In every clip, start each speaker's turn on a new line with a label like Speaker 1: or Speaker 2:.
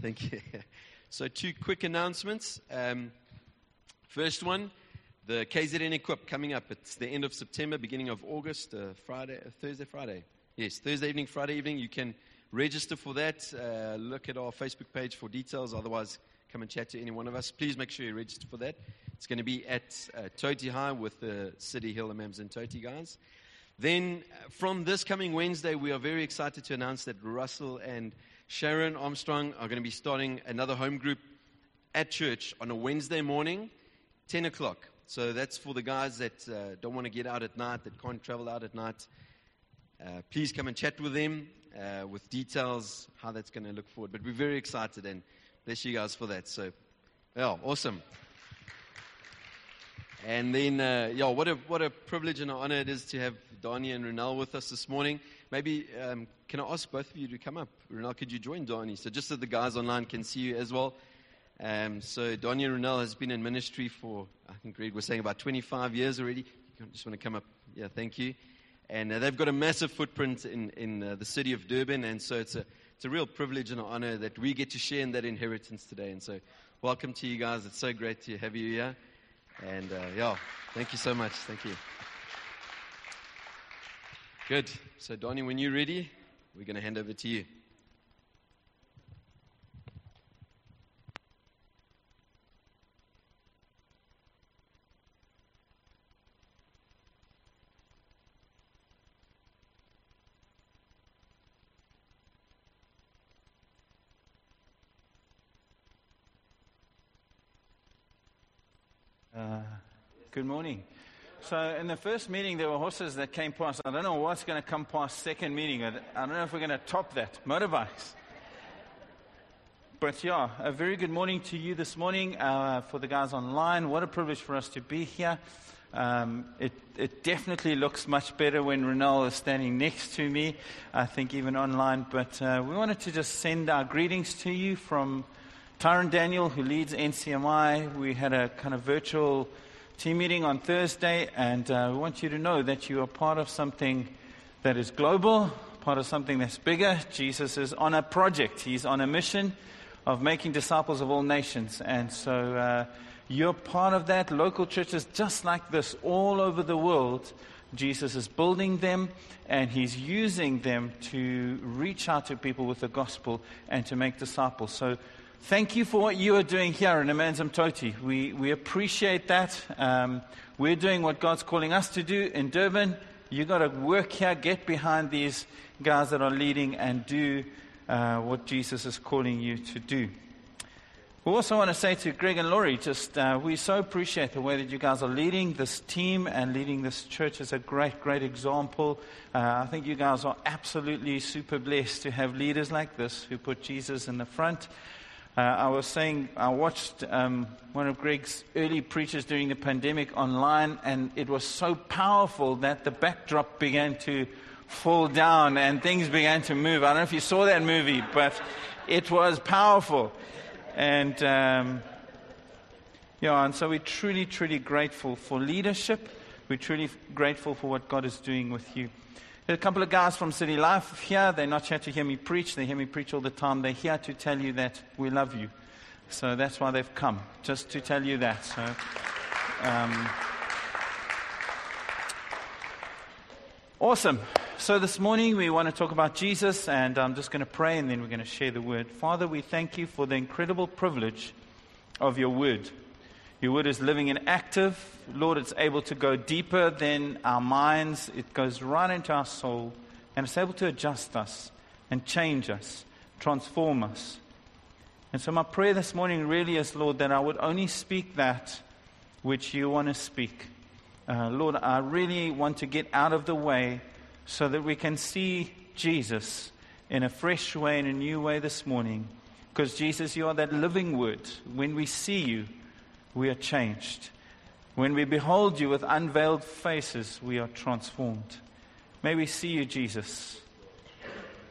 Speaker 1: Thank you. So, two quick announcements. Um, first one, the KZN Equip coming up. It's the end of September, beginning of August, uh, Friday, uh, Thursday, Friday. Yes, Thursday evening, Friday evening. You can register for that. Uh, look at our Facebook page for details. Otherwise, come and chat to any one of us. Please make sure you register for that. It's going to be at uh, Toti High with the City Hill Imams and Toti guys. Then, uh, from this coming Wednesday, we are very excited to announce that Russell and Sharon Armstrong are going to be starting another home group at church on a Wednesday morning, 10 o'clock. So that's for the guys that uh, don't want to get out at night, that can't travel out at night. Uh, please come and chat with them uh, with details how that's going to look forward. But we're very excited and bless you guys for that. So, yeah, awesome. And then, uh, yeah, what a, what a privilege and an honor it is to have Donnie and Renal with us this morning. Maybe, um, can I ask both of you to come up? Renal, could you join Donnie? So just so the guys online can see you as well. Um, so Donnie Renal has been in ministry for, I think Greg was saying, about 25 years already. You just want to come up? Yeah, thank you. And uh, they've got a massive footprint in, in uh, the city of Durban. And so it's a, it's a real privilege and an honor that we get to share in that inheritance today. And so welcome to you guys. It's so great to have you here. And uh, yeah, thank you so much. Thank you. Good. So, Donnie, when you're ready, we're going to hand over to you.
Speaker 2: Uh, good morning. So, in the first meeting, there were horses that came past. I don't know what's going to come past second meeting. I don't know if we're going to top that. Motorbikes. But yeah, a very good morning to you this morning. Uh, for the guys online, what a privilege for us to be here. Um, it, it, definitely looks much better when Renal is standing next to me, I think, even online. But uh, we wanted to just send our greetings to you from Tyrone Daniel, who leads NCMI, we had a kind of virtual team meeting on Thursday, and uh, we want you to know that you are part of something that is global, part of something that's bigger. Jesus is on a project, he's on a mission of making disciples of all nations. And so uh, you're part of that. Local churches just like this all over the world. Jesus is building them and he's using them to reach out to people with the gospel and to make disciples. So thank you for what you are doing here in Amanzimtoti. We, we appreciate that. Um, we're doing what God's calling us to do in Durban. You've got to work here, get behind these guys that are leading, and do uh, what Jesus is calling you to do. We also want to say to Greg and Laurie, just uh, we so appreciate the way that you guys are leading this team and leading this church as a great, great example. Uh, I think you guys are absolutely super blessed to have leaders like this who put Jesus in the front. Uh, I was saying, I watched um, one of Greg's early preachers during the pandemic online, and it was so powerful that the backdrop began to fall down and things began to move. I don't know if you saw that movie, but it was powerful. And, um, yeah, and so we're truly, truly grateful for leadership. We're truly grateful for what God is doing with you. A couple of guys from City Life here. They're not here to hear me preach. They hear me preach all the time. They're here to tell you that we love you. So that's why they've come, just to tell you that. So, um, awesome. So this morning we want to talk about Jesus, and I'm just going to pray and then we're going to share the word. Father, we thank you for the incredible privilege of your word. Your word is living and active. Lord, it's able to go deeper than our minds. It goes right into our soul and it's able to adjust us and change us, transform us. And so, my prayer this morning really is, Lord, that I would only speak that which you want to speak. Uh, Lord, I really want to get out of the way so that we can see Jesus in a fresh way, in a new way this morning. Because, Jesus, you are that living word. When we see you, we are changed. When we behold you with unveiled faces, we are transformed. May we see you, Jesus.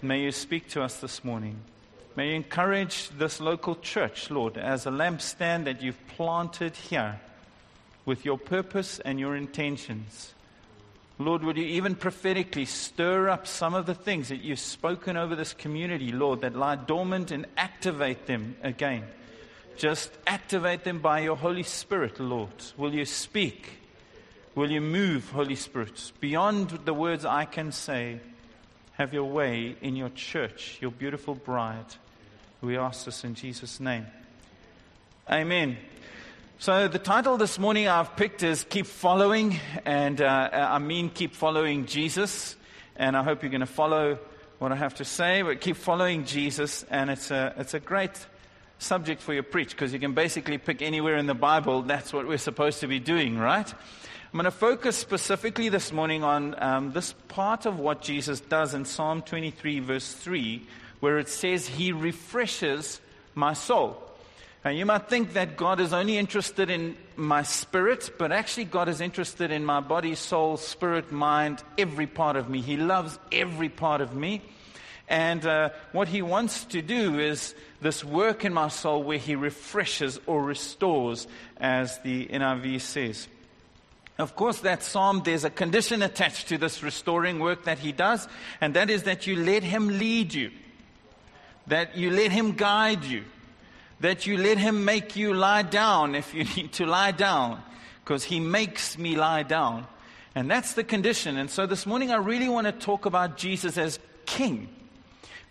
Speaker 2: May you speak to us this morning. May you encourage this local church, Lord, as a lampstand that you've planted here with your purpose and your intentions. Lord, would you even prophetically stir up some of the things that you've spoken over this community, Lord, that lie dormant and activate them again? Just activate them by your Holy Spirit, Lord. Will you speak? Will you move, Holy Spirit, beyond the words I can say? Have your way in your church, your beautiful bride. We ask this in Jesus' name. Amen. So, the title this morning I've picked is Keep Following, and uh, I mean keep following Jesus. And I hope you're going to follow what I have to say, but keep following Jesus. And it's a, it's a great subject for your preach because you can basically pick anywhere in the Bible. That's what we're supposed to be doing, right? I'm going to focus specifically this morning on um, this part of what Jesus does in Psalm 23, verse 3, where it says, He refreshes my soul. And you might think that God is only interested in my spirit, but actually, God is interested in my body, soul, spirit, mind, every part of me. He loves every part of me. And uh, what He wants to do is this work in my soul where He refreshes or restores, as the NIV says. Of course, that psalm, there's a condition attached to this restoring work that He does, and that is that you let Him lead you, that you let Him guide you that you let him make you lie down if you need to lie down, because he makes me lie down. And that's the condition. And so this morning I really want to talk about Jesus as king.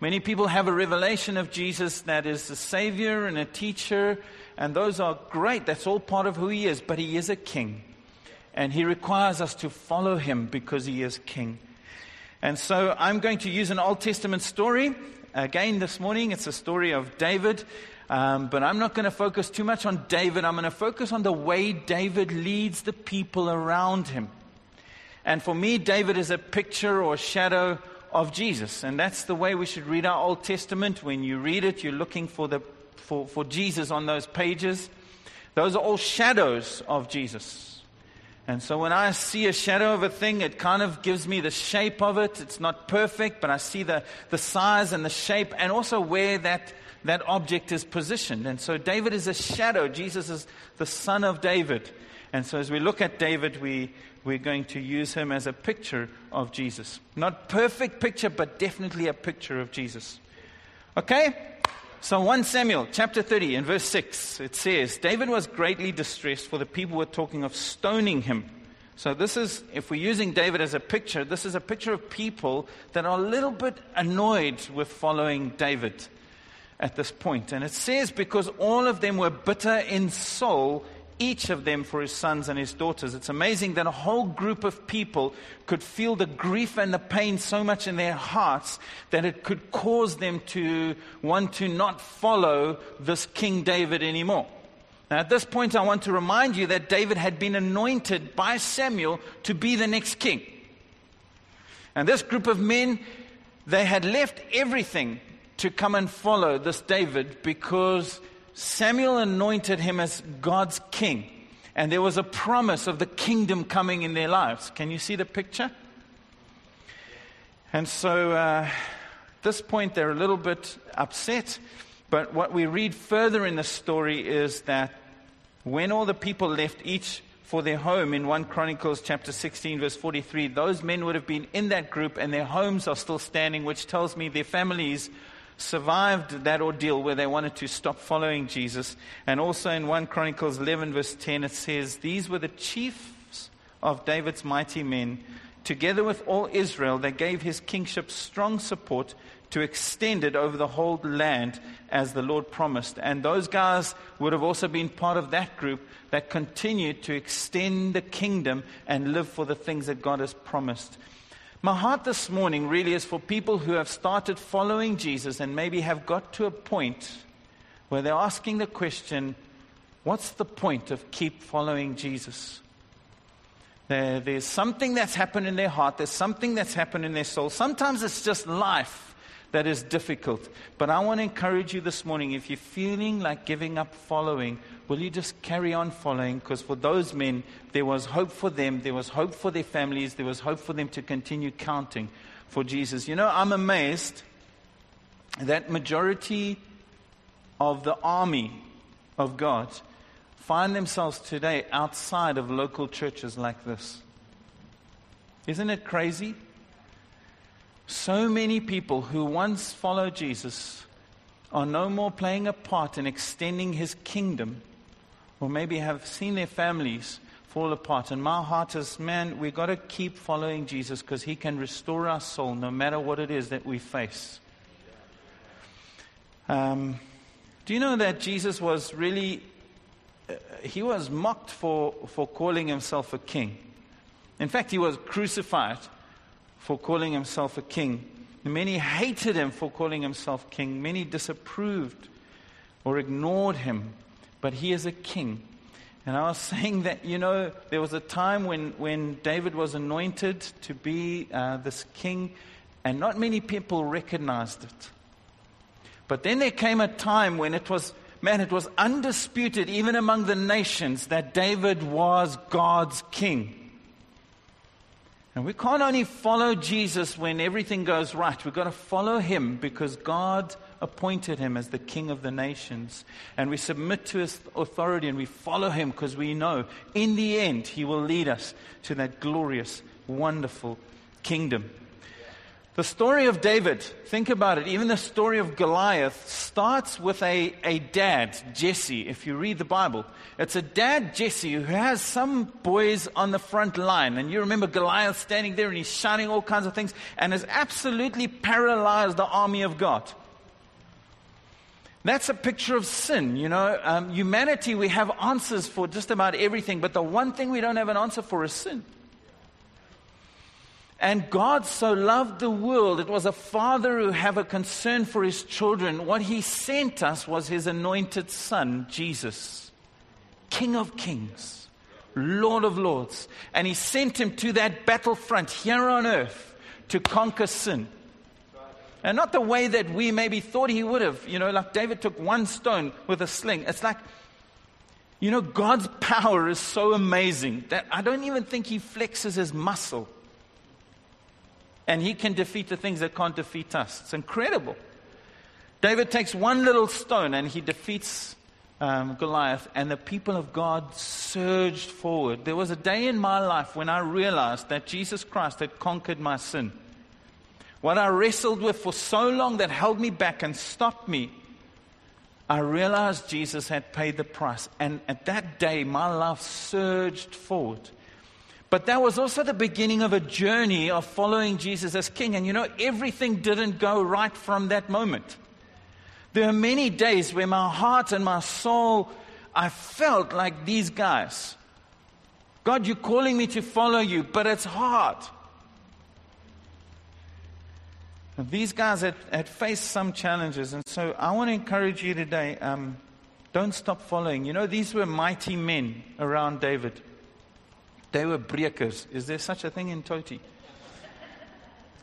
Speaker 2: Many people have a revelation of Jesus that is a savior and a teacher, and those are great. That's all part of who he is, but he is a king. And he requires us to follow him because he is king. And so I'm going to use an Old Testament story. Again, this morning, it's a story of David. Um, but I'm not going to focus too much on David. I'm going to focus on the way David leads the people around him. And for me, David is a picture or a shadow of Jesus. And that's the way we should read our Old Testament. When you read it, you're looking for, the, for, for Jesus on those pages. Those are all shadows of Jesus. And so when I see a shadow of a thing, it kind of gives me the shape of it. It's not perfect, but I see the, the size and the shape and also where that that object is positioned. And so David is a shadow. Jesus is the son of David. And so as we look at David, we, we're going to use him as a picture of Jesus. Not perfect picture, but definitely a picture of Jesus. Okay? So 1 Samuel chapter 30 and verse 6, it says, David was greatly distressed for the people were talking of stoning him. So this is, if we're using David as a picture, this is a picture of people that are a little bit annoyed with following David at this point. And it says, because all of them were bitter in soul, each of them for his sons and his daughters. It's amazing that a whole group of people could feel the grief and the pain so much in their hearts that it could cause them to want to not follow this King David anymore. Now, at this point, I want to remind you that David had been anointed by Samuel to be the next king. And this group of men, they had left everything to come and follow this David because Samuel anointed him as God's king. And there was a promise of the kingdom coming in their lives. Can you see the picture? And so, uh, at this point, they're a little bit upset. But what we read further in the story is that when all the people left, each for their home in 1 Chronicles chapter 16, verse 43, those men would have been in that group and their homes are still standing, which tells me their families survived that ordeal where they wanted to stop following Jesus. And also in 1 Chronicles 11, verse 10, it says, These were the chiefs of David's mighty men. Together with all Israel, they gave his kingship strong support to extend it over the whole land as the Lord promised. And those guys would have also been part of that group that continued to extend the kingdom and live for the things that God has promised. My heart this morning really is for people who have started following Jesus and maybe have got to a point where they're asking the question, what's the point of keep following Jesus? There, there's something that's happened in their heart, there's something that's happened in their soul. Sometimes it's just life that is difficult. But I want to encourage you this morning if you're feeling like giving up following, will you just carry on following? Because for those men, there was hope for them, there was hope for their families, there was hope for them to continue counting for Jesus. You know, I'm amazed that majority of the army of God find themselves today outside of local churches like this. Isn't it crazy? So many people who once followed Jesus are no more playing a part in extending his kingdom, or maybe have seen their families fall apart. And my heart is, man, we've got to keep following Jesus because he can restore our soul no matter what it is that we face. Um, do you know that Jesus was really, uh, he was mocked for, for calling himself a king? In fact, he was crucified for calling himself a king. Many hated him for calling himself king. Many disapproved or ignored him. But he is a king. And I was saying that, you know, there was a time when, when David was anointed to be uh, this king, and not many people recognized it. But then there came a time when it was, man, it was undisputed, even among the nations, that David was God's king. And we can't only follow Jesus when everything goes right. We've got to follow him because God appointed him as the king of the nations. And we submit to his authority and we follow him because we know in the end he will lead us to that glorious, wonderful kingdom. The story of David, think about it, even the story of Goliath starts with a, a dad, Jesse, if you read the Bible. It's a dad, Jesse, who has some boys on the front line. And you remember Goliath standing there and he's shouting all kinds of things and has absolutely paralyzed the army of God. That's a picture of sin. You know, um, humanity, we have answers for just about everything, but the one thing we don't have an answer for is sin. And God so loved the world. It was a father who had a concern for his children. What he sent us was his anointed son, Jesus, King of kings, Lord of lords. And he sent him to that battlefront here on earth to conquer sin. And not the way that we maybe thought he would have. You know, like David took one stone with a sling. It's like, you know, God's power is so amazing that I don't even think he flexes his muscle and he can defeat the things that can't defeat us. It's incredible. David takes one little stone and he defeats um, Goliath, and the people of God surged forward. There was a day in my life when I realized that Jesus Christ had conquered my sin. What I wrestled with for so long that held me back and stopped me, I realized Jesus had paid the price. And at that day, my life surged forward. But that was also the beginning of a journey of following Jesus as King. And you know, everything didn't go right from that moment. There are many days where my heart and my soul, I felt like these guys. God, you're calling me to follow you, but it's hard. These guys had, had faced some challenges, and so I want to encourage you today um, don't stop following. You know, these were mighty men around David. They were breakers. Is there such a thing in Toti?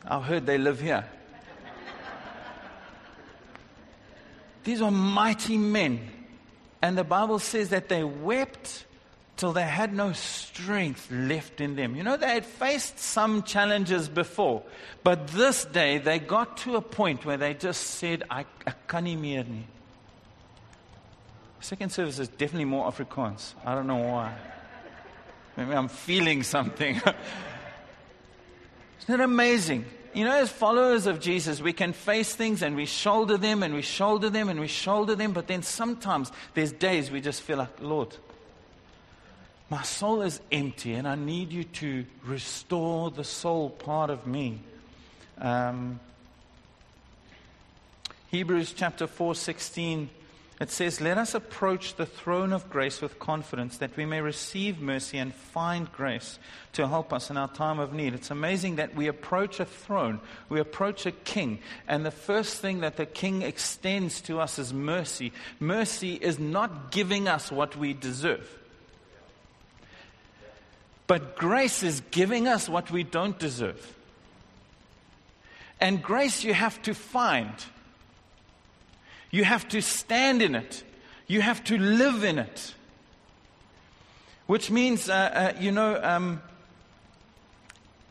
Speaker 2: I've heard they live here. These are mighty men. And the Bible says that they wept till they had no strength left in them. You know, they had faced some challenges before, but this day they got to a point where they just said, I, nie. Second service is definitely more Afrikaans. I don't know why. Maybe I'm feeling something. Isn't it amazing? You know, as followers of Jesus, we can face things and we shoulder them and we shoulder them and we shoulder them, but then sometimes there's days we just feel like, Lord, my soul is empty and I need you to restore the soul part of me. Um, Hebrews chapter 4 16 it says, Let us approach the throne of grace with confidence that we may receive mercy and find grace to help us in our time of need. It's amazing that we approach a throne, we approach a king, and the first thing that the king extends to us is mercy. Mercy is not giving us what we deserve. But grace is giving us what we don't deserve. And grace you have to find. You have to stand in it. You have to live in it. Which means, uh, uh, you know, um,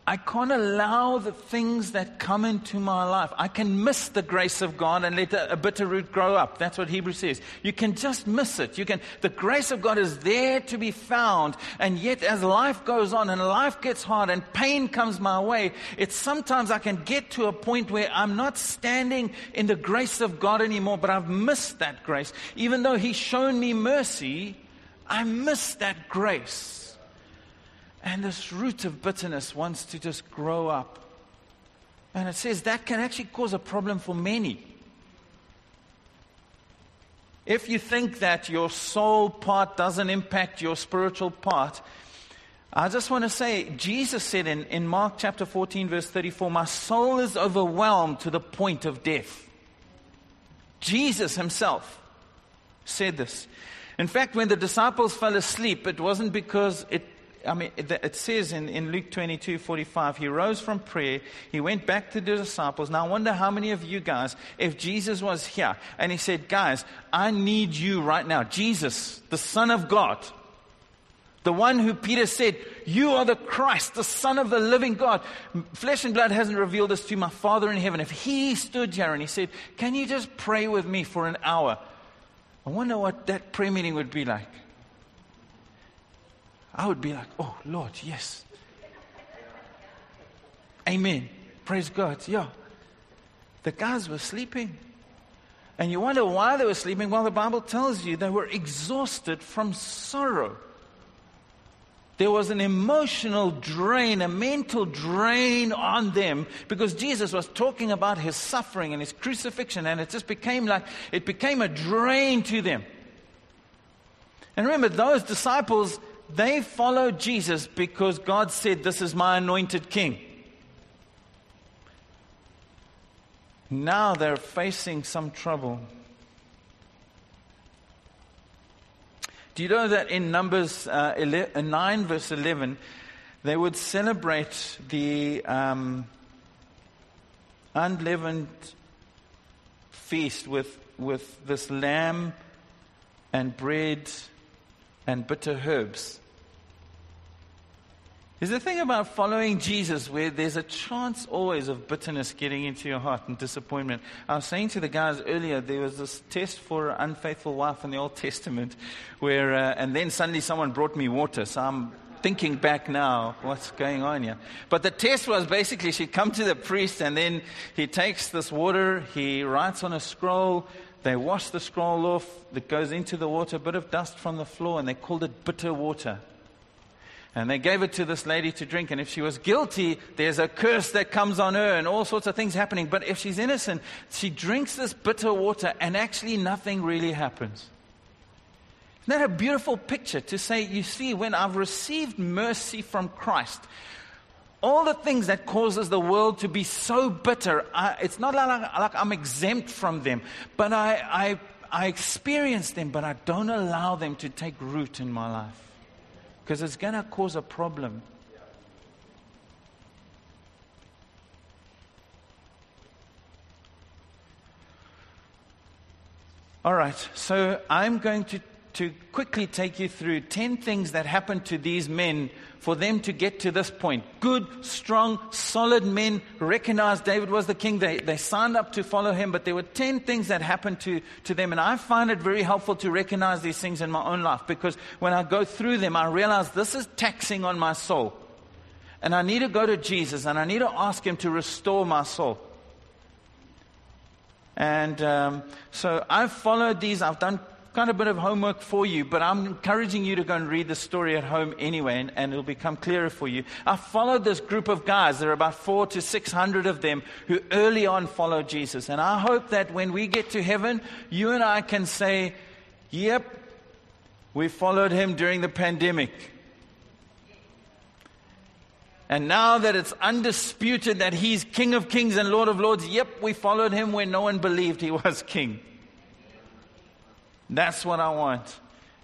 Speaker 2: I can't allow the things that come into my life. I can miss the grace of God and let a, a, bitter root grow up. That's what Hebrews says. You can just miss it. You can, the grace of God is there to be found. And yet as life goes on and life gets hard and pain comes my way, it's sometimes I can get to a point where I'm not standing in the grace of God anymore, but I've missed that grace. Even though He's shown me mercy, I miss that grace. And this root of bitterness wants to just grow up. And it says that can actually cause a problem for many. If you think that your soul part doesn't impact your spiritual part, I just want to say, Jesus said in, in Mark chapter 14, verse 34, My soul is overwhelmed to the point of death. Jesus himself said this. In fact, when the disciples fell asleep, it wasn't because it I mean, it says in, in Luke 22 45, he rose from prayer, he went back to the disciples. Now, I wonder how many of you guys, if Jesus was here and he said, Guys, I need you right now, Jesus, the Son of God, the one who Peter said, You are the Christ, the Son of the living God. Flesh and blood hasn't revealed this to my Father in heaven. If he stood here and he said, Can you just pray with me for an hour? I wonder what that prayer meeting would be like. I would be like, oh, Lord, yes. Amen. Praise God. Yeah. The guys were sleeping. And you wonder why they were sleeping. Well, the Bible tells you they were exhausted from sorrow. There was an emotional drain, a mental drain on them because Jesus was talking about his suffering and his crucifixion, and it just became like it became a drain to them. And remember, those disciples, they followed Jesus because God said, This is my anointed king. Now they're facing some trouble. Do you know that in Numbers uh, 11, uh, 9, verse 11, they would celebrate the um, unleavened feast with, with this lamb and bread and bitter herbs. Is the thing about following Jesus where there's a chance always of bitterness getting into your heart and disappointment. I was saying to the guys earlier, there was this test for an unfaithful wife in the Old Testament where, uh, and then suddenly someone brought me water. So I'm thinking back now, what's going on here? But the test was basically she'd come to the priest and then he takes this water, he writes on a scroll, they wash the scroll off, that goes into the water, a bit of dust from the floor, and they called it bitter water. And they gave it to this lady to drink, and if she was guilty, there's a curse that comes on her, and all sorts of things happening. But if she's innocent, she drinks this bitter water, and actually nothing really happens. Isn't that a beautiful picture to say, you see, when I've received mercy from Christ, all the things that causes the world to be so bitter, I, it's not like, like, I'm exempt from them, but I, I, I experience them, but I don't allow them to take root in my life because it's going to cause a problem. All right, so I'm going to, to quickly take you through 10 things that happened to these men for them to get to this point. Good, strong, solid men recognized David was the king. They, they signed up to follow him, but there were 10 things that happened to, to them. And I find it very helpful to recognize these things in my own life because when I go through them, I realize this is taxing on my soul. And I need to go to Jesus and I need to ask him to restore my soul. And um, so I've followed these. I've done kind of bit of homework for you, but I'm encouraging you to go and read the story at home anyway, and, and, it'll become clearer for you. I followed this group of guys. There are about four to six hundred of them who early on followed Jesus. And I hope that when we get to heaven, you and I can say, Yep, we followed him during the pandemic. And now that it's undisputed that he's King of Kings and Lord of Lords, yep, we followed him when no one believed he was king. That's what I want.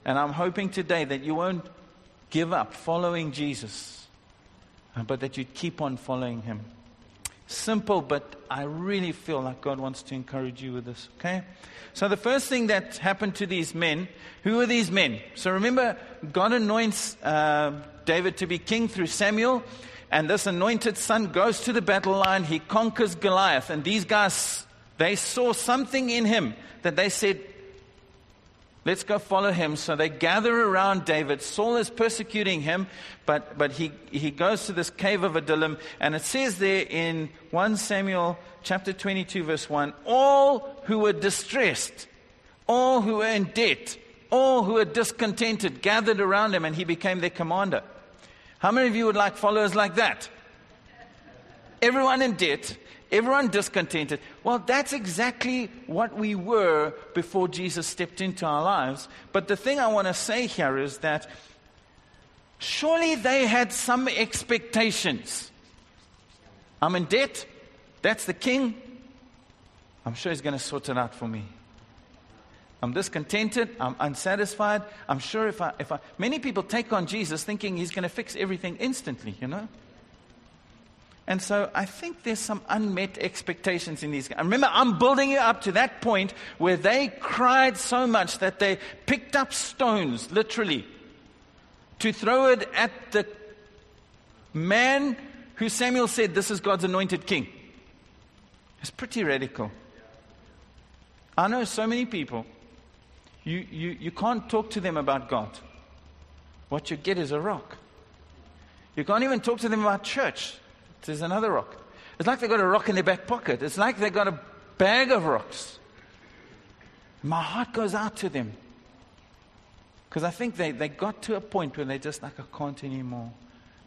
Speaker 2: And I'm hoping today that you won't give up following Jesus, uh, but that you keep on following him. Simple, but I really feel like God wants to encourage you with this, okay? So, the first thing that happened to these men, who are these men? So, remember, God anoints uh, David to be king through Samuel. And this anointed son goes to the battle line. He conquers Goliath. And these guys, they saw something in him that they said, Let's go follow him. So they gather around David. Saul is persecuting him, but, but he, he goes to this cave of Adullam. And it says there in 1 Samuel chapter 22, verse 1 all who were distressed, all who were in debt, all who were discontented gathered around him, and he became their commander. How many of you would like followers like that? Everyone in debt, everyone discontented. Well, that's exactly what we were before Jesus stepped into our lives. But the thing I want to say here is that surely they had some expectations. I'm in debt. That's the king. I'm sure he's going to sort it out for me. I'm discontented. I'm unsatisfied. I'm sure if I, if I, many people take on Jesus thinking he's going to fix everything instantly, you know? And so I think there's some unmet expectations in these guys. Remember, I'm building you up to that point where they cried so much that they picked up stones, literally, to throw it at the man who Samuel said, This is God's anointed king. It's pretty radical. I know so many people, you, you, you can't talk to them about God. What you get is a rock. You can't even talk to them about church. There's another rock. It's like they've got a rock in their back pocket. It's like they've got a bag of rocks. My heart goes out to them. Because I think they, they got to a point where they're just like, I can't anymore.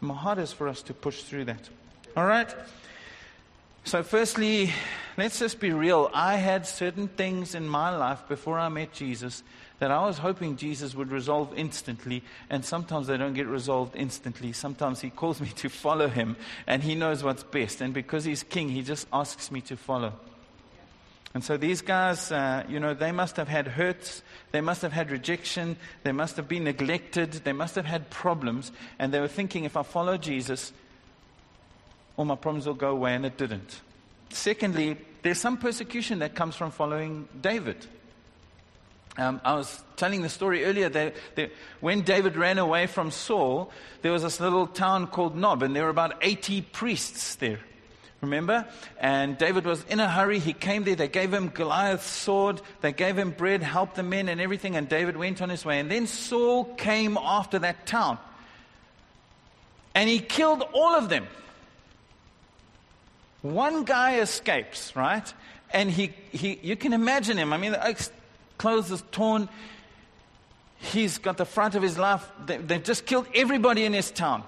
Speaker 2: My heart is for us to push through that. All right? So, firstly, let's just be real. I had certain things in my life before I met Jesus that I was hoping Jesus would resolve instantly, and sometimes they don't get resolved instantly. Sometimes He calls me to follow Him, and He knows what's best. And because He's King, He just asks me to follow. And so these guys, uh, you know, they must have had hurts, they must have had rejection, they must have been neglected, they must have had problems, and they were thinking, if I follow Jesus, all my problems will go away, and it didn't. Secondly, there's some persecution that comes from following David. Um, I was telling the story earlier that, that, when David ran away from Saul, there was this little town called Nob, and there were about 80 priests there. Remember? And David was in a hurry. He came there. They gave him Goliath's sword. They gave him bread, helped the men, and everything. And David went on his way. And then Saul came after that town. And he killed all of them. One guy escapes, right? And he, he you can imagine him. I mean, clothes is torn. He's got the front of his life. They, they've just killed everybody in his town.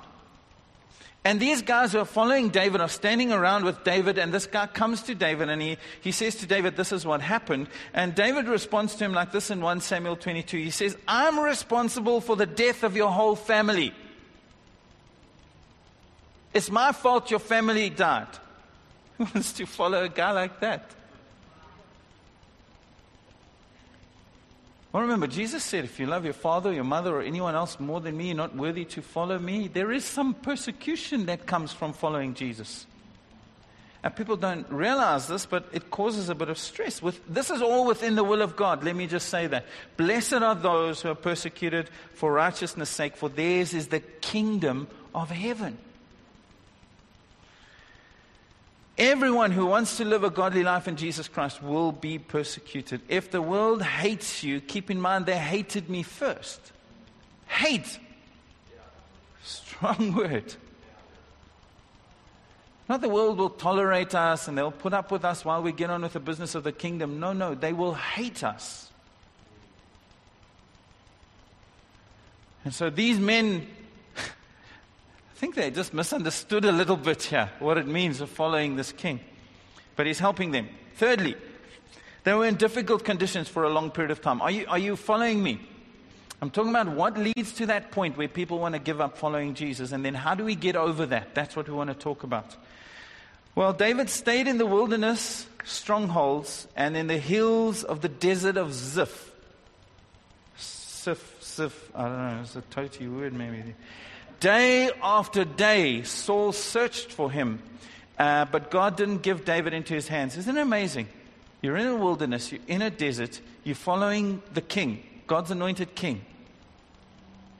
Speaker 2: And these guys who are following David are standing around with David, and this guy comes to David and he, he says to David, This is what happened. And David responds to him like this in 1 Samuel 22. He says, I'm responsible for the death of your whole family. It's my fault your family died. Who wants to follow a guy like that? Well, remember, Jesus said, if you love your father your mother or anyone else more than me, you're not worthy to follow me. There is some persecution that comes from following Jesus. And people don't realize this, but it causes a bit of stress. With, this is all within the will of God. Let me just say that. Blessed are those who are persecuted for righteousness' sake, for theirs is the kingdom of heaven. Everyone who wants to live a godly life in Jesus Christ will be persecuted. If the world hates you, keep in mind they hated me first. Hate. Strong word. Not the world will tolerate us and they'll put up with us while we get on with the business of the kingdom. No, no, they will hate us. And so these men think they just misunderstood a little bit here what it means of following this king. But he's helping them. Thirdly, they were in difficult conditions for a long period of time. Are you, are you following me? I'm talking about what leads to that point where people want to give up following Jesus, and then how do we get over that? That's what we want to talk about. Well, David stayed in the wilderness strongholds and in the hills of the desert of Ziph. Ziph, Ziph, I don't know, it's a totally word maybe. Day after day, Saul searched for him, uh, but God didn't give David into his hands. Isn't it amazing? You're in a wilderness, you're in a desert, you're following the king, God's anointed king.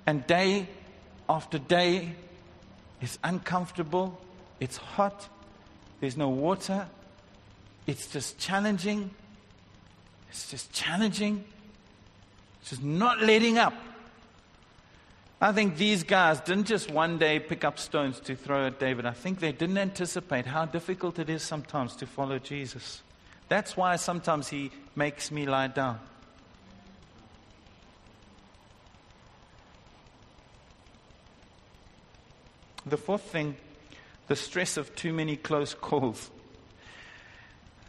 Speaker 2: And day after day It's uncomfortable. It's hot. There's no water. It's just challenging. It's just challenging. It's just not letting up. I think these guys didn't just one day pick up stones to throw at David. I think they didn't anticipate how difficult it is sometimes to follow Jesus. That's why sometimes he makes me lie down. The fourth thing, the stress of too many close calls.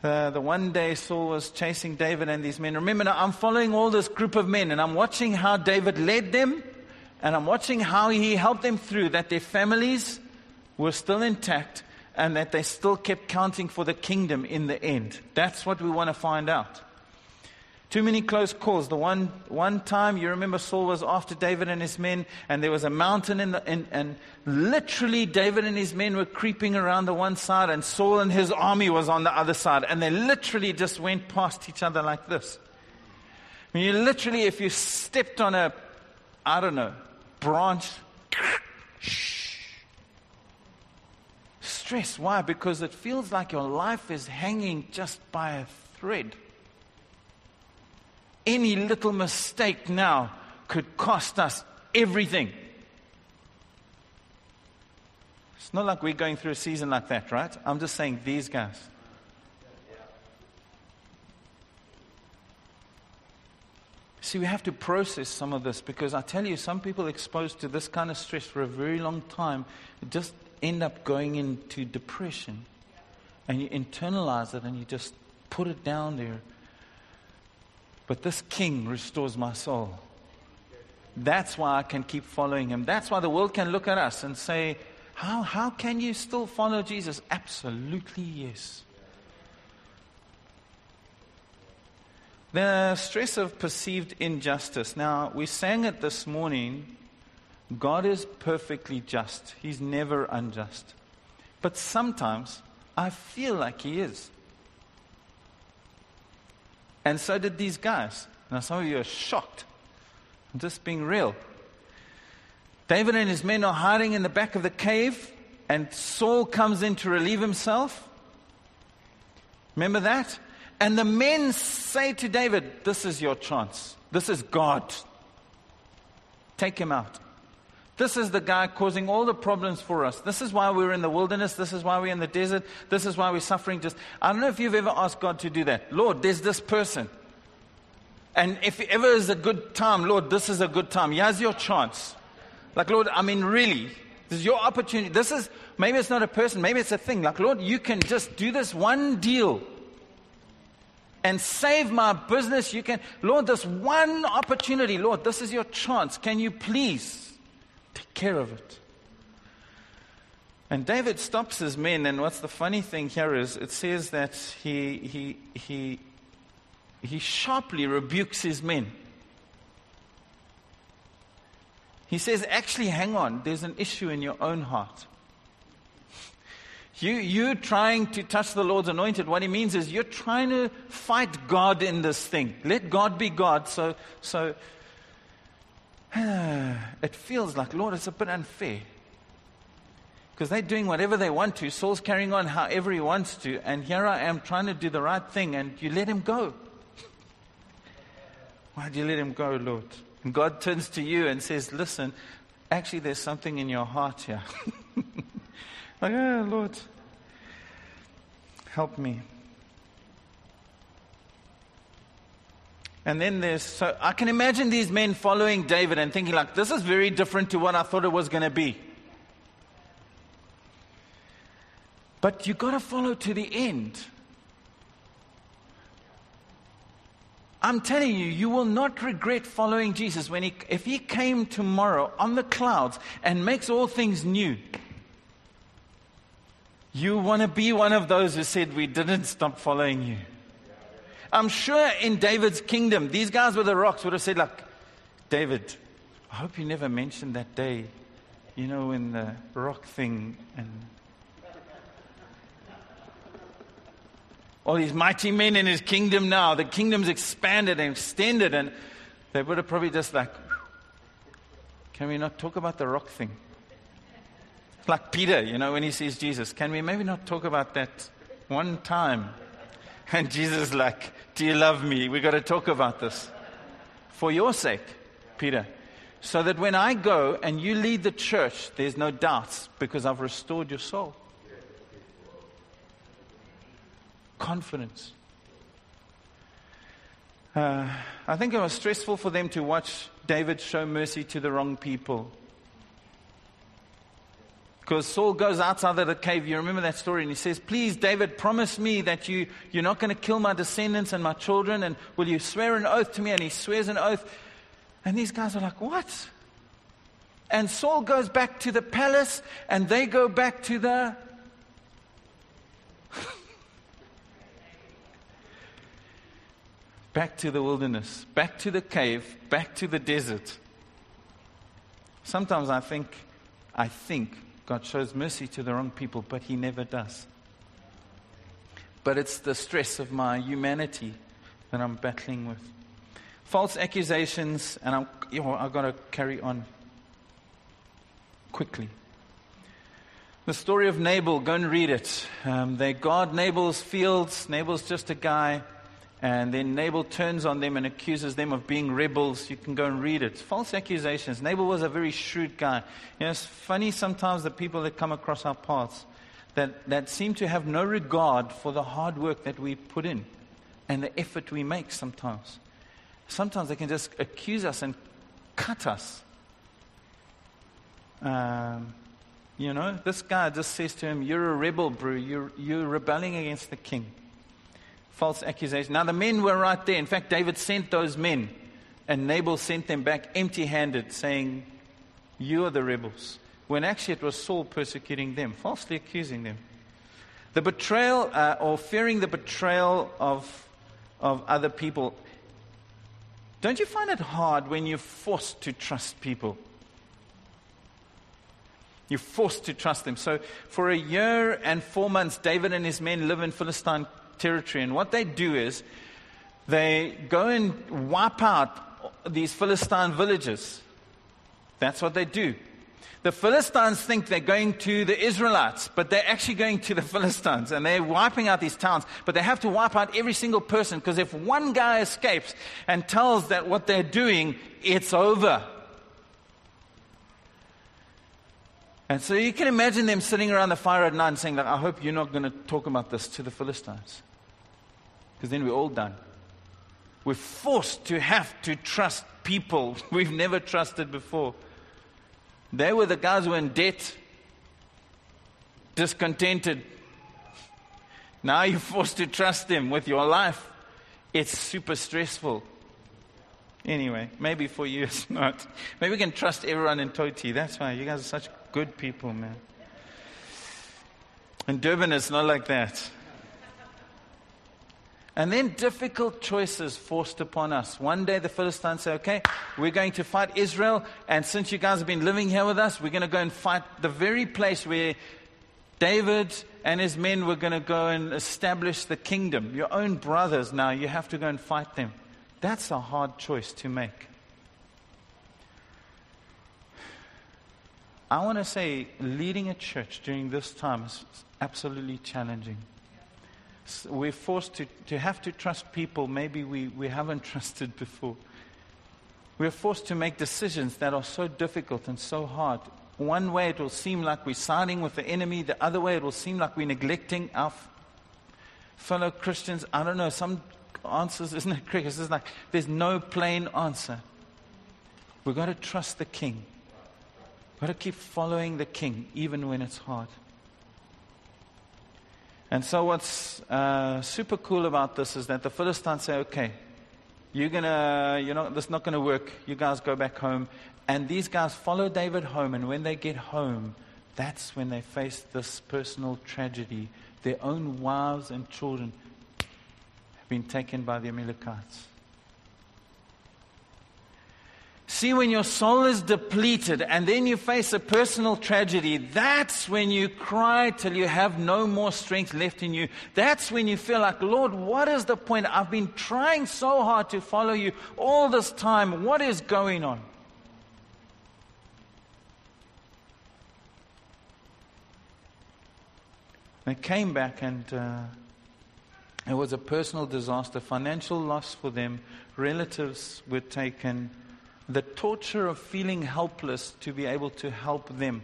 Speaker 2: Uh, the one day Saul was chasing David and these men. Remember, now I'm following all this group of men and I'm watching how David led them and I'm watching how he helped them through, that their families were still intact and that they still kept counting for the kingdom in the end. That's what we want to find out. Too many close calls. The one, one time, you remember Saul was after David and his men, and there was a mountain, in the, in, and literally David and his men were creeping around the one side, and Saul and his army was on the other side, and they literally just went past each other like this. I mean, you literally, if you stepped on a, I don't know, branch, stress. Why? Because it feels like your life is hanging just by a thread any little mistake now could cost us everything. It's not like we're going through a season like that, right? I'm just saying these guys. See, we have to process some of this because I tell you, some people exposed to this kind of stress for a very long time just end up going into depression. And you internalize it and you just put it down there but this king restores my soul. That's why I can keep following him. That's why the world can look at us and say, How, how can you still follow Jesus? Absolutely, yes. The stress of perceived injustice. Now, we sang it this morning. God is perfectly just, He's never unjust. But sometimes I feel like He is. And so did these guys. Now, some of you are shocked. I'm just being real. David and his men are hiding in the back of the cave, and Saul comes in to relieve himself. Remember that? And the men say to David, This is your chance. This is God. Take him out. This is the guy causing all the problems for us. This is why we're in the wilderness. This is why we're in the desert. This is why we're suffering. Just, I don't know if you've ever asked God to do that. Lord, there's this person. And if ever is a good time, Lord, this is a good time. Here's your chance. Like, Lord, I mean, really, this is your opportunity. This is, maybe it's not a person, maybe it's a thing. Like, Lord, you can just do this one deal and save my business. You can, Lord, this one opportunity, Lord, this is your chance. Can you please? Take care of it. And David stops his men, and what's the funny thing here is it says that he, he, he, he sharply rebukes his men. He says, Actually, hang on, there's an issue in your own heart. You, you trying to touch the Lord's anointed, what he means is you're trying to fight God in this thing. Let God be God. So, so it feels like, Lord, it's a bit unfair. Because they're doing whatever they want to. Saul's carrying on however he wants to. And here I am trying to do the right thing, and you let him go. Why do you let him go, Lord? And God turns to you and says, Listen, actually, there's something in your heart here. like, oh, Lord, help me. And then there's, so I can imagine these men following David and thinking, like, this is very different to what I thought it was going to be. But you've got to follow to the end. I'm telling you, you will not regret following Jesus when he, if he came tomorrow on the clouds and makes all things new. You want to be one of those who said, We didn't stop following you. I'm sure in David's kingdom, these guys with the rocks would have said, Look, David, I hope you never mentioned that day, you know, in the rock thing and all these mighty men in his kingdom now. The kingdom's expanded and extended, and they would have probably just like, can we not talk about the rock thing? Like Peter, you know, when he sees Jesus, can we maybe not talk about that one time? And Jesus like, Do you love me? We've got to talk about this. For your sake, Peter. So that when I go and you lead the church, there's no doubts because I've restored your soul. Confidence. Uh, I think it was stressful for them to watch David show mercy to the wrong people. Because Saul goes outside of the cave. You remember that story? And he says, Please, David, promise me that you, you're not going to kill my descendants and my children. And will you swear an oath to me? And he swears an oath. And these guys are like, What? And Saul goes back to the palace, and they go back to the. back to the wilderness, back to the cave, back to the desert. Sometimes I think, I think God shows mercy to the wrong people, but He never does. But it's the stress of my humanity that I'm battling with. False accusations, and I'm, you know, I've got to carry on quickly. The story of Nabal, go and read it. Um, they guard Nabal's fields. Nabal's just a guy. And then Nabal turns on them and accuses them of being rebels. You can go and read it. False accusations. Nabal was a very shrewd guy. You know, it's funny sometimes the people that come across our paths that, that seem to have no regard for the hard work that we put in and the effort we make sometimes. Sometimes they can just accuse us and cut us. Um, you know, this guy just says to him, You're a rebel, bro. You're, you're rebelling against the king false accusation. Now, the men were right there. In fact, David sent those men, and Nabal sent them back empty handed, saying, You are the rebels. When actually it was Saul persecuting them, falsely accusing them. The betrayal, uh, or fearing the betrayal of, of other people. Don't you find it hard when you're forced to trust people? You're forced to trust them. So, for a year and four months, David and his men live in Philistine territory. And what they do is they go and wipe out these Philistine villages. That's what they do. The Philistines think they're going to the Israelites, but they're actually going to the Philistines and they're wiping out these towns. But they have to wipe out every single person because if one guy escapes and tells that what they're doing, it's over. And so you can imagine them sitting around the fire at night and saying, I hope you're not going to talk about this to the Philistines because then we're all done. We're forced to have to trust people we've never trusted before. They were the guys who were in debt, discontented. Now you're forced to trust them with your life. It's super stressful. Anyway, maybe for you it's not. Maybe we can trust everyone in Toti. That's why you guys are such good people, man. In Durban, it's not like that. And then difficult choices forced upon us. One day the Philistines say, okay, we're going to fight Israel. And since you guys have been living here with us, we're going to go and fight the very place where David and his men were going to go and establish the kingdom. Your own brothers now, you have to go and fight them. That's a hard choice to make. I want to say leading a church during this time is absolutely challenging we're forced to, to have to trust people maybe we, we haven't trusted before. We're forced to make decisions that are so difficult and so hard. One way it will seem like we're siding with the enemy, the other way it will seem like we're neglecting our f- fellow Christians. I don't know, some answers, isn't it, Chris? It's like there's no plain answer. We've got to trust the King. We've got to keep following the King, even when it's hard. And so, what's uh, super cool about this is that the Philistines say, okay, you're gonna, you know, this is not going to work. You guys go back home. And these guys follow David home. And when they get home, that's when they face this personal tragedy. Their own wives and children have been taken by the Amalekites. See, when your soul is depleted and then you face a personal tragedy, that's when you cry till you have no more strength left in you. That's when you feel like, Lord, what is the point? I've been trying so hard to follow you all this time. What is going on? They came back and uh, it was a personal disaster, financial loss for them. Relatives were taken. The torture of feeling helpless to be able to help them.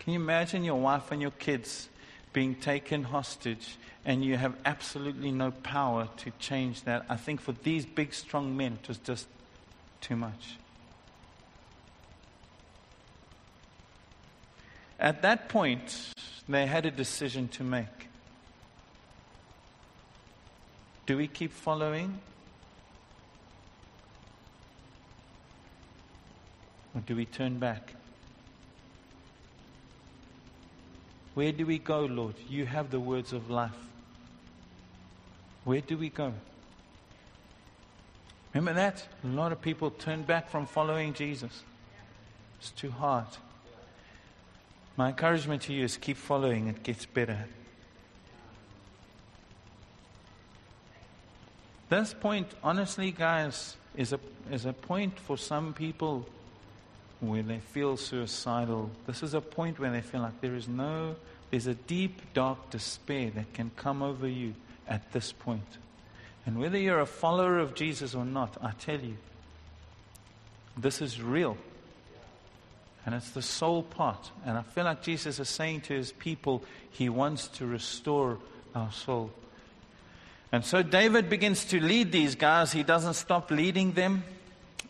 Speaker 2: Can you imagine your wife and your kids being taken hostage and you have absolutely no power to change that? I think for these big, strong men, it was just too much. At that point, they had a decision to make. Do we keep following? Or do we turn back? Where do we go, Lord? You have the words of life. Where do we go? Remember that? A lot of people turn back from following Jesus. It's too hard. My encouragement to you is keep following, it gets better. This point, honestly, guys, is a, is a point for some people where they feel suicidal. This is a point where they feel like there is no, there's a deep, dark despair that can come over you at this point. And whether you're a follower of Jesus or not, I tell you, this is real. And it's the soul part. And I feel like Jesus is saying to his people, he wants to restore our soul. And so David begins to lead these guys. He doesn't stop leading them.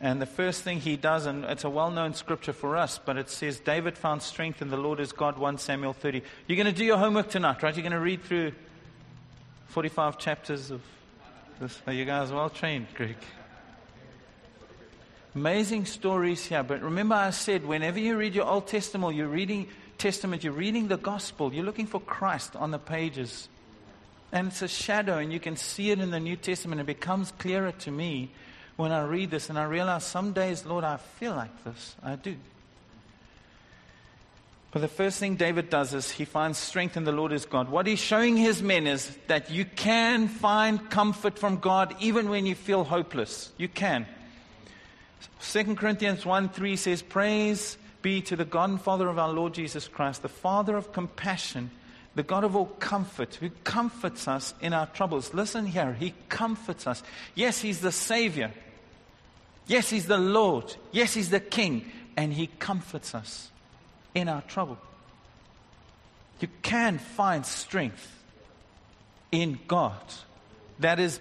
Speaker 2: And the first thing he does, and it's a well known scripture for us, but it says, David found strength in the Lord his God, 1 Samuel 30. You're going to do your homework tonight, right? You're going to read through 45 chapters of this. Are you guys well trained, Greg? Amazing stories here. But remember, I said, whenever you read your Old Testament, you're reading Testament, you're reading the gospel, you're looking for Christ on the pages. And it's a shadow, and you can see it in the New Testament. It becomes clearer to me when I read this, and I realize some days, Lord, I feel like this. I do. But the first thing David does is he finds strength in the Lord his God. What he's showing his men is that you can find comfort from God even when you feel hopeless. You can. 2 Corinthians 1 3 says, Praise be to the God and Father of our Lord Jesus Christ, the Father of compassion, the God of all comfort, who comforts us in our troubles. Listen here, He comforts us. Yes, He's the Savior. Yes, He's the Lord. Yes, He's the King. And He comforts us in our trouble. You can find strength in God that is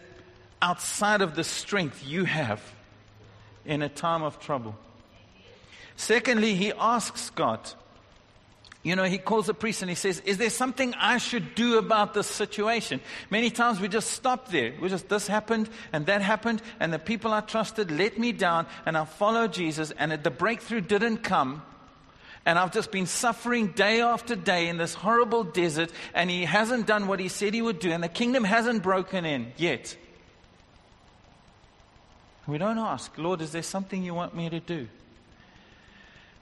Speaker 2: outside of the strength you have in a time of trouble. Secondly, he asks God. You know, he calls the priest and he says, Is there something I should do about this situation? Many times we just stop there. We just, this happened and that happened, and the people I trusted let me down, and I followed Jesus, and the breakthrough didn't come. And I've just been suffering day after day in this horrible desert, and he hasn't done what he said he would do, and the kingdom hasn't broken in yet. We don't ask, Lord, is there something you want me to do?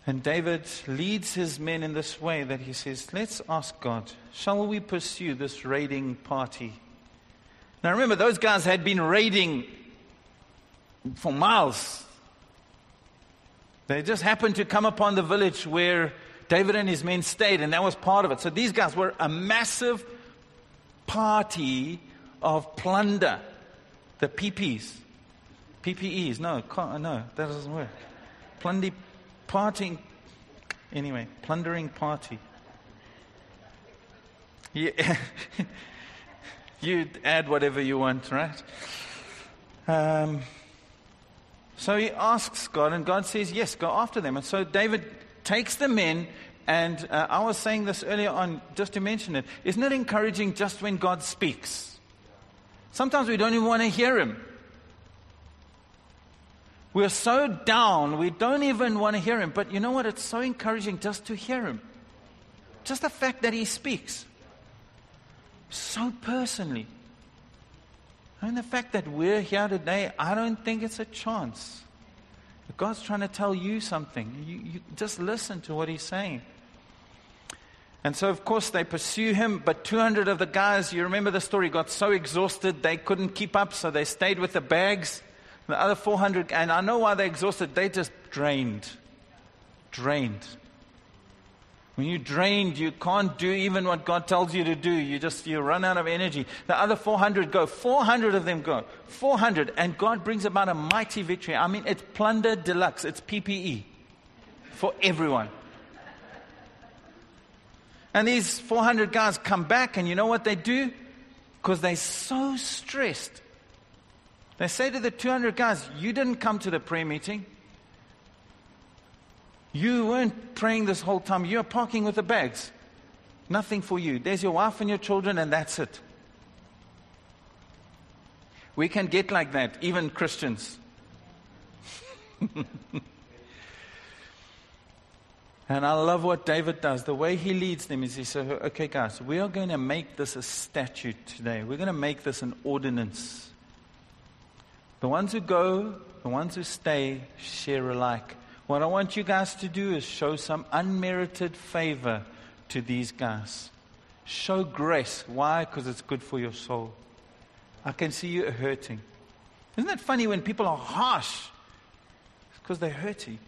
Speaker 2: And David leads his men in this way that he says, Let's ask God, shall we pursue this raiding party? Now remember, those guys had been raiding for miles. They just happened to come upon the village where David and his men stayed, and that was part of it. So these guys were a massive party of plunder, the PPs. PPEs. No, no, that doesn't work. Plundy, parting. Anyway, plundering party. You add whatever you want, right? Um, so he asks God, and God says, Yes, go after them. And so David takes the men, and uh, I was saying this earlier on, just to mention it. Isn't it encouraging just when God speaks? Sometimes we don't even want to hear him. We're so down, we don't even want to hear him. But you know what? It's so encouraging just to hear him. Just the fact that he speaks. So personally. And the fact that we're here today, I don't think it's a chance. God's trying to tell you something. You, you just listen to what he's saying. And so, of course, they pursue him, but 200 of the guys, you remember the story, got so exhausted they couldn't keep up, so they stayed with the bags. The other 400, and I know why they're exhausted, they just drained. Drained. When you're drained, you can't do even what God tells you to do. You just, you run out of energy. The other 400 go. 400 of them go. 400. And God brings about a mighty victory. I mean, it's plunder deluxe. It's PPE for everyone. And these 400 guys come back, and you know what they do? Because they're so stressed. They say to the 200 guys, You didn't come to the prayer meeting. You weren't praying this whole time. You're parking with the bags. Nothing for you. There's your wife and your children, and that's it. We can get like that, even Christians. and I love what David does. The way he leads them is he says, Okay, guys, we are going to make this a statute today. We're going to make this an ordinance. The ones who go, the ones who stay, share alike. What I want you guys to do is show some unmerited favor to these guys. Show grace. Why? Because it's good for your soul. I can see you hurting. Isn't that funny when people are harsh? It's because they're hurting.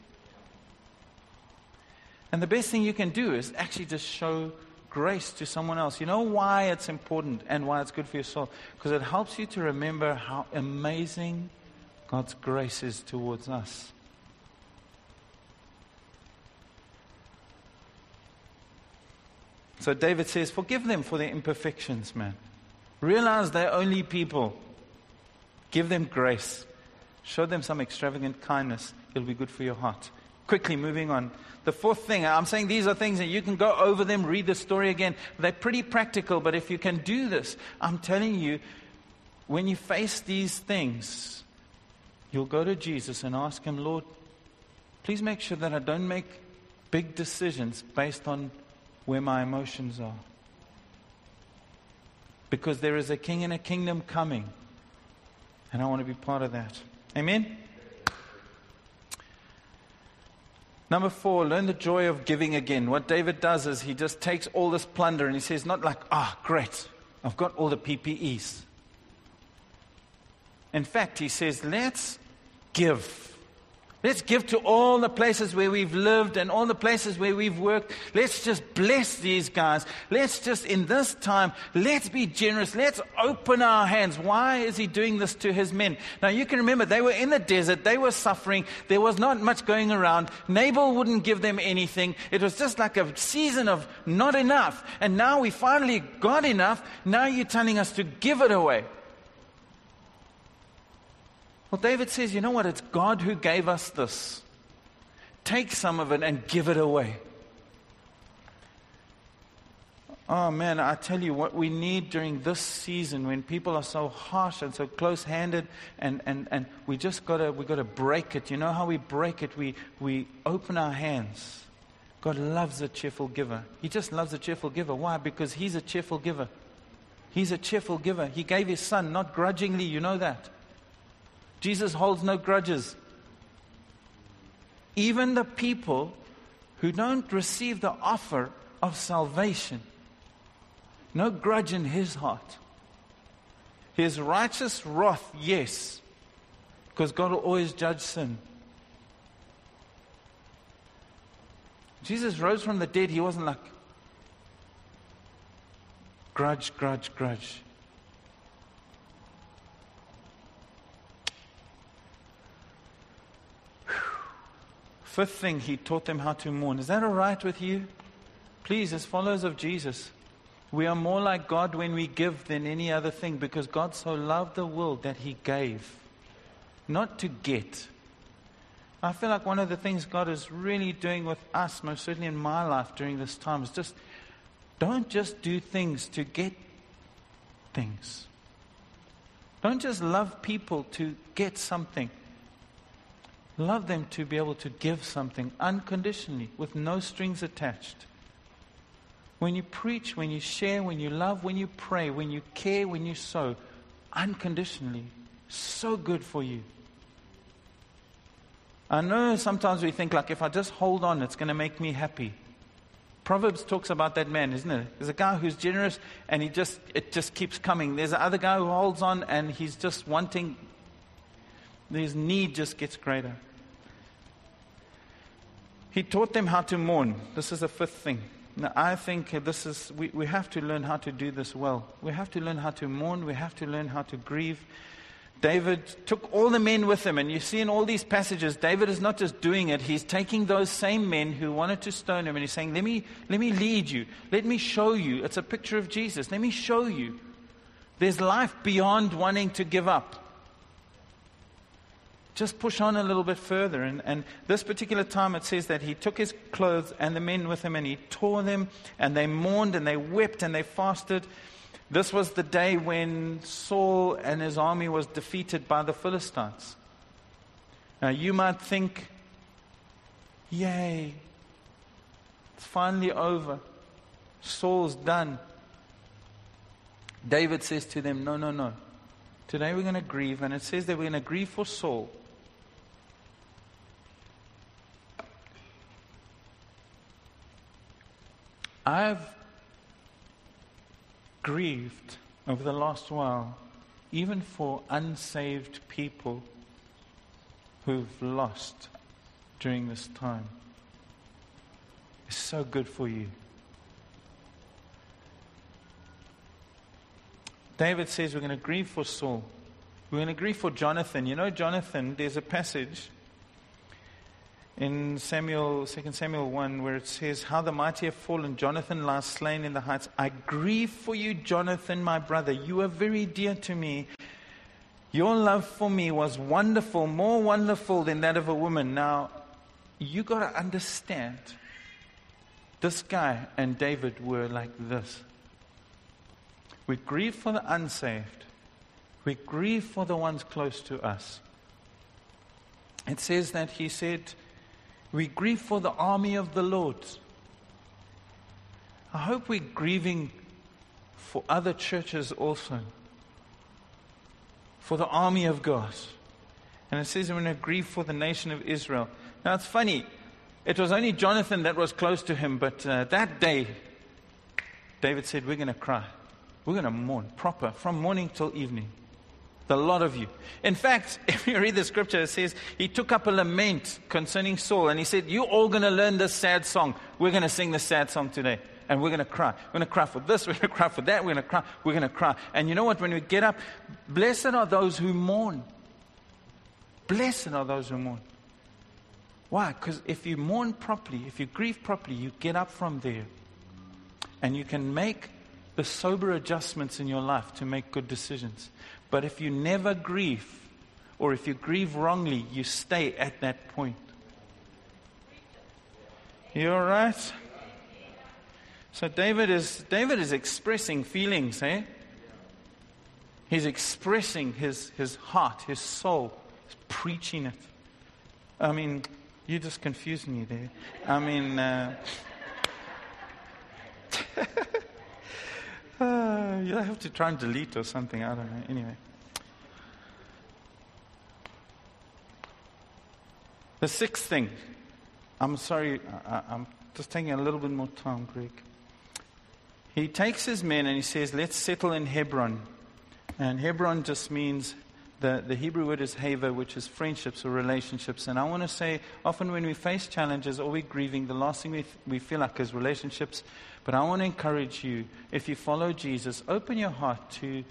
Speaker 2: And the best thing you can do is actually just show grace to someone else. You know why it's important and why it's good for your soul? Because it helps you to remember how amazing God's grace is towards us. So David says, Forgive them for their imperfections, man. Realize they're only people. Give them grace. Show them some extravagant kindness. It'll be good for your heart. Quickly, moving on. The fourth thing, I'm saying these are things that you can go over them, read the story again. They're pretty practical, but if you can do this, I'm telling you, when you face these things, you'll go to Jesus and ask Him, Lord, please make sure that I don't make big decisions based on where my emotions are. Because there is a king and a kingdom coming. And I want to be part of that. Amen? Number four, learn the joy of giving again. What David does is he just takes all this plunder and he says, not like, ah, oh, great, I've got all the PPEs. In fact, he says, let's give. Let's give to all the places where we've lived and all the places where we've worked. Let's just bless these guys. Let's just, in this time, let's be generous. Let's open our hands. Why is he doing this to his men? Now, you can remember they were in the desert. They were suffering. There was not much going around. Nabal wouldn't give them anything. It was just like a season of not enough. And now we finally got enough. Now you're telling us to give it away. Well, David says, you know what? It's God who gave us this. Take some of it and give it away. Oh man, I tell you what we need during this season when people are so harsh and so close handed and, and, and we just gotta we gotta break it. You know how we break it? We we open our hands. God loves a cheerful giver. He just loves a cheerful giver. Why? Because he's a cheerful giver. He's a cheerful giver. He gave his son, not grudgingly, you know that. Jesus holds no grudges. Even the people who don't receive the offer of salvation, no grudge in his heart. His righteous wrath, yes, because God will always judge sin. Jesus rose from the dead, he wasn't like grudge, grudge, grudge. Fifth thing, he taught them how to mourn. Is that all right with you? Please, as followers of Jesus, we are more like God when we give than any other thing because God so loved the world that he gave, not to get. I feel like one of the things God is really doing with us, most certainly in my life during this time, is just don't just do things to get things. Don't just love people to get something. Love them to be able to give something unconditionally with no strings attached. When you preach, when you share, when you love, when you pray, when you care, when you sow, unconditionally, so good for you. I know sometimes we think like if I just hold on, it's going to make me happy. Proverbs talks about that man, isn't it? There's a guy who's generous and he just it just keeps coming. There's another guy who holds on and he's just wanting his need just gets greater. He taught them how to mourn. This is the fifth thing. Now, I think this is, we, we have to learn how to do this well. We have to learn how to mourn. We have to learn how to grieve. David took all the men with him. And you see in all these passages, David is not just doing it, he's taking those same men who wanted to stone him and he's saying, Let me, let me lead you. Let me show you. It's a picture of Jesus. Let me show you. There's life beyond wanting to give up just push on a little bit further. And, and this particular time it says that he took his clothes and the men with him and he tore them and they mourned and they wept and they fasted. This was the day when Saul and his army was defeated by the Philistines. Now you might think, yay, it's finally over. Saul's done. David says to them, no, no, no. Today we're going to grieve, and it says that we're going to grieve for Saul. I've grieved over the last while, even for unsaved people who've lost during this time. It's so good for you. David says we're going to grieve for Saul. We're going to grieve for Jonathan. You know, Jonathan, there's a passage in Samuel, 2 Samuel 1, where it says, How the mighty have fallen, Jonathan lies slain in the heights. I grieve for you, Jonathan, my brother. You are very dear to me. Your love for me was wonderful, more wonderful than that of a woman. Now, you got to understand, this guy and David were like this. We grieve for the unsaved, we grieve for the ones close to us. It says that he said, we grieve for the army of the Lord. I hope we're grieving for other churches also, for the army of God. And it says we're going to grieve for the nation of Israel. Now it's funny, it was only Jonathan that was close to him, but uh, that day, David said, We're going to cry. We're going to mourn proper from morning till evening. The lot of you. In fact, if you read the scripture, it says he took up a lament concerning Saul and he said, You're all going to learn this sad song. We're going to sing this sad song today. And we're going to cry. We're going to cry for this. We're going to cry for that. We're going to cry. We're going to cry. And you know what? When we get up, blessed are those who mourn. Blessed are those who mourn. Why? Because if you mourn properly, if you grieve properly, you get up from there. And you can make the sober adjustments in your life to make good decisions. But if you never grieve, or if you grieve wrongly, you stay at that point. You all right? So David is David is expressing feelings, eh? He's expressing his, his heart, his soul. He's preaching it. I mean, you just confused me there. I mean, uh, Uh, you have to try and delete or something. I don't know. Anyway. The sixth thing. I'm sorry, I, I'm just taking a little bit more time, Greg. He takes his men and he says, Let's settle in Hebron. And Hebron just means the, the Hebrew word is haver, which is friendships or relationships. And I want to say, often when we face challenges or we're grieving, the last thing we, we feel like is relationships. But I want to encourage you, if you follow Jesus, open your heart to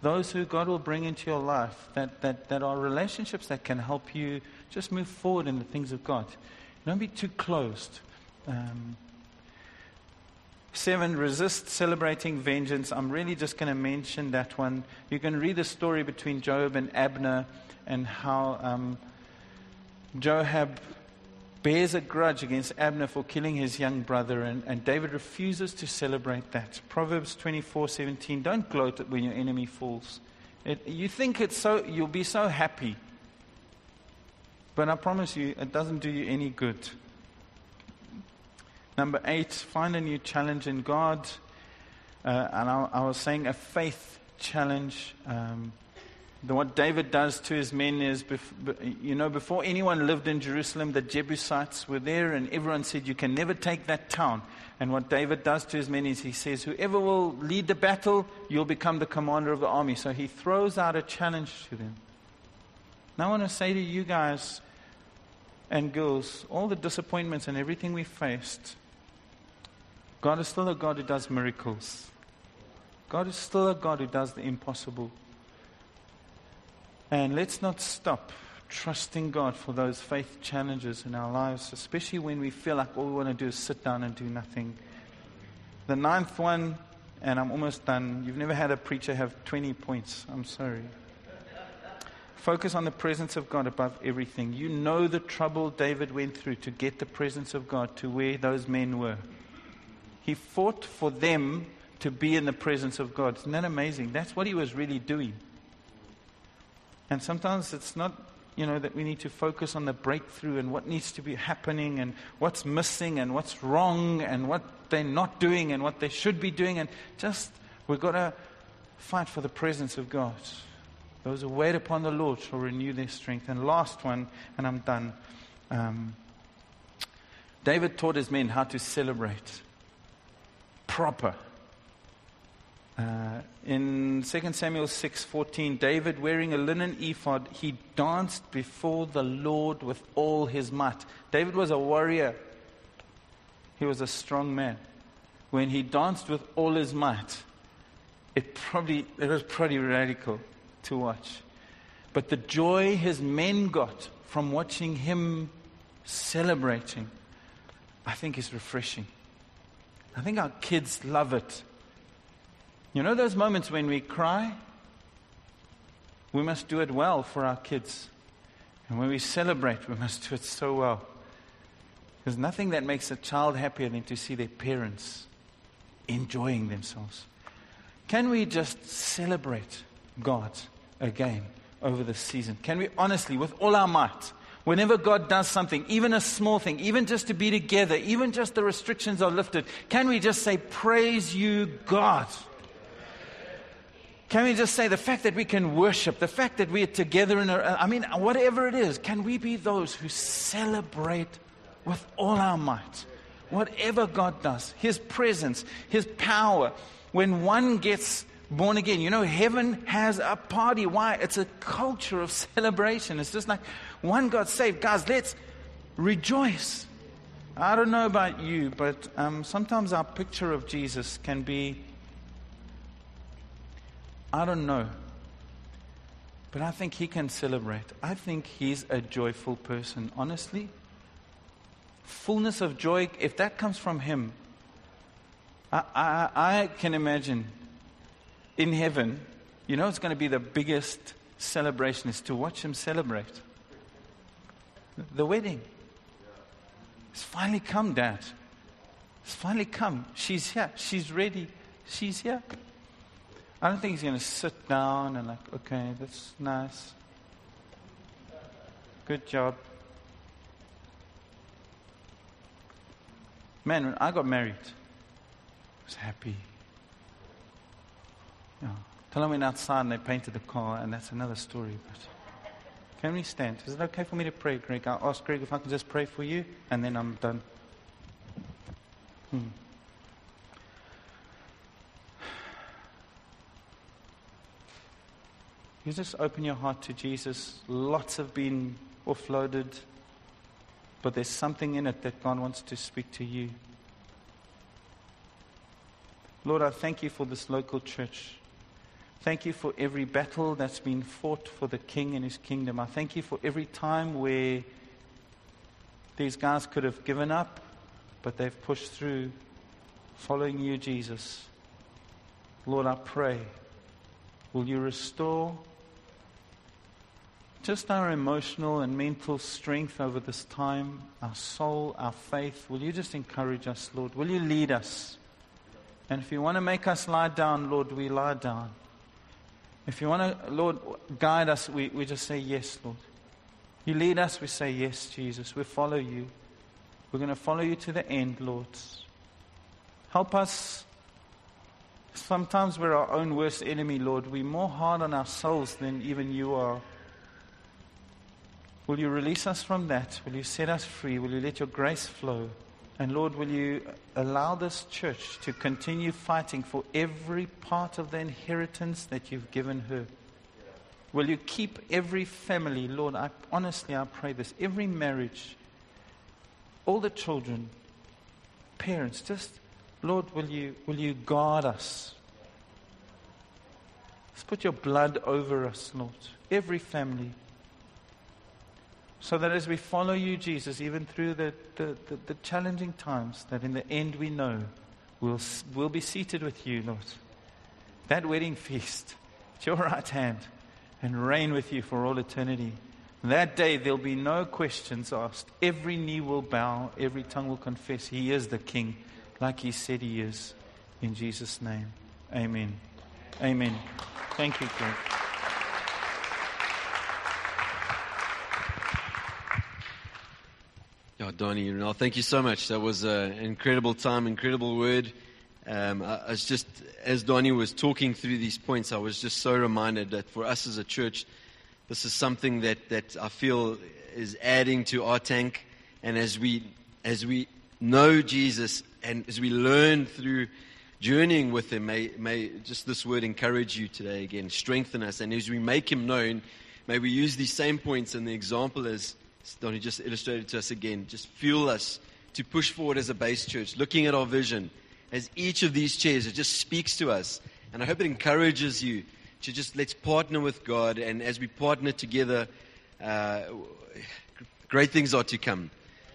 Speaker 2: those who God will bring into your life that, that, that are relationships that can help you just move forward in the things of God. Don't be too closed. Um, seven, resist celebrating vengeance. I'm really just going to mention that one. You can read the story between Joab and Abner and how um, Joab bears a grudge against Abner for killing his young brother, and, and David refuses to celebrate that. Proverbs 24 17. Don't gloat when your enemy falls. It, you think it's so, you'll be so happy. But I promise you, it doesn't do you any good. Number eight, find a new challenge in God. Uh, and I, I, was saying a faith challenge. Um, the, what David does to his men is, bef- you know, before anyone lived in Jerusalem, the Jebusites were there, and everyone said, You can never take that town. And what David does to his men is he says, Whoever will lead the battle, you'll become the commander of the army. So he throws out a challenge to them. Now I want to say to you guys and girls, all the disappointments and everything we faced, God is still a God who does miracles. God is still a God who does the impossible. And let's not stop trusting God for those faith challenges in our lives, especially when we feel like all we want to do is sit down and do nothing. The ninth one, and I'm almost done. You've never had a preacher have 20 points. I'm sorry. Focus on the presence of God above everything. You know the trouble David went through to get the presence of God to where those men were. He fought for them to be in the presence of God. Isn't that amazing? That's what he was really doing. And sometimes it's not, you know, that we need to focus on the breakthrough and what needs to be happening and what's missing and what's wrong and what they're not doing and what they should be doing. And just, we've got to fight for the presence of God. Those who wait upon the Lord shall renew their strength. And last one, and I'm done. Um, David taught his men how to celebrate proper. Uh, in 2 Samuel 6:14, David wearing a linen ephod, he danced before the Lord with all his might. David was a warrior. He was a strong man. When he danced with all his might, it probably it was pretty radical to watch. But the joy his men got from watching him celebrating, I think is refreshing. I think our kids love it. You know those moments when we cry? We must do it well for our kids. And when we celebrate, we must do it so well. There's nothing that makes a child happier than to see their parents enjoying themselves. Can we just celebrate God again over this season? Can we honestly, with all our might, whenever God does something, even a small thing, even just to be together, even just the restrictions are lifted, can we just say, Praise you, God? Can we just say the fact that we can worship, the fact that we are together in a, I mean, whatever it is, can we be those who celebrate with all our might? Whatever God does, His presence, His power, when one gets born again, you know, heaven has a party. Why? It's a culture of celebration. It's just like one got saved. Guys, let's rejoice. I don't know about you, but um, sometimes our picture of Jesus can be I don't know. But I think he can celebrate. I think he's a joyful person, honestly. Fullness of joy, if that comes from him, I, I, I can imagine in heaven, you know, it's going to be the biggest celebration is to watch him celebrate. The wedding. It's finally come, Dad. It's finally come. She's here. She's ready. She's here. I don't think he's going to sit down and, like, okay, that's nice. Good job. Man, when I got married, I was happy. Tell them went outside and they painted the car, and that's another story. But can we stand? Is it okay for me to pray, Greg? I'll ask Greg if I can just pray for you, and then I'm done. Hmm. You just open your heart to Jesus. Lots have been offloaded, but there's something in it that God wants to speak to you. Lord, I thank you for this local church. Thank you for every battle that's been fought for the King and his kingdom. I thank you for every time where these guys could have given up, but they've pushed through following you, Jesus. Lord, I pray, will you restore just our emotional and mental strength over this time, our soul, our faith. Will you just encourage us, Lord? Will you lead us? And if you want to make us lie down, Lord, we lie down. If you want to, Lord, guide us, we, we just say yes, Lord. You lead us, we say yes, Jesus. We follow you. We're going to follow you to the end, Lord. Help us. Sometimes we're our own worst enemy, Lord. We're more hard on ourselves than even you are. Will you release us from that? Will you set us free? Will you let your grace flow? And Lord, will you allow this church to continue fighting for every part of the inheritance that you've given her? Will you keep every family, Lord? I, honestly, I pray this. Every marriage, all the children, parents, just Lord, will you, will you guard us? Let's put your blood over us, Lord, every family. So that as we follow you, Jesus, even through the, the, the, the challenging times, that in the end we know we'll, we'll be seated with you, Lord. That wedding feast at your right hand and reign with you for all eternity. That day there'll be no questions asked. Every knee will bow, every tongue will confess He is the King, like He said He is. In Jesus' name, Amen. Amen. Thank you, Greg.
Speaker 1: Donnie, Renal, thank you so much. That was an incredible time, incredible word. Um, I, I was just, as Donnie was talking through these points, I was just so reminded that for us as a church, this is something that, that I feel is adding to our tank. And as we, as we know Jesus and as we learn through journeying with Him, may, may just this word encourage you today again, strengthen us. And as we make Him known, may we use these same points and the example as Donnie just illustrated to us again, just fuel us to push forward as a base church, looking at our vision as each of these chairs, it just speaks to us. And I hope it encourages you to just let's partner with God. And as we partner together, uh, great things are to come.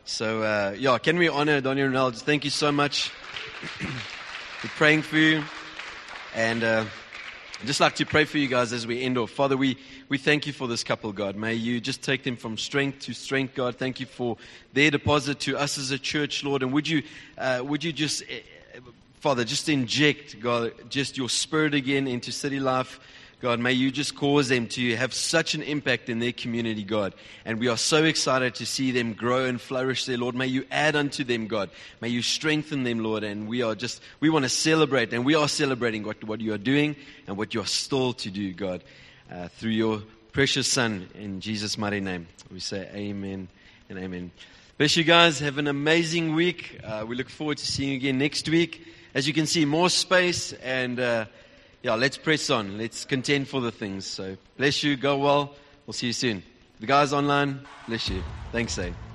Speaker 1: So, uh, yeah, can we honor Donnie Ronaldo? Thank you so much. We're praying for you. And uh, I'd just like to pray for you guys as we end off. Father, we, we thank you for this couple, God. May you just take them from strength to strength, God. Thank you for their deposit to us as a church, Lord. And would you, uh, would you just, uh, Father, just inject, God, just your spirit again into city life. God, may you just cause them to have such an impact in their community, God. And we are so excited to see them grow and flourish there, Lord. May you add unto them, God. May you strengthen them, Lord. And we are just, we want to celebrate, and we are celebrating what, what you are doing and what you are still to do, God, uh, through your precious Son. In Jesus' mighty name, we say amen and amen. Bless you guys. Have an amazing week. Uh, we look forward to seeing you again next week. As you can see, more space and. Uh, yeah, let's press on. Let's contend for the things. So bless you. Go well. We'll see you soon. The guys online, bless you. Thanks, Zane.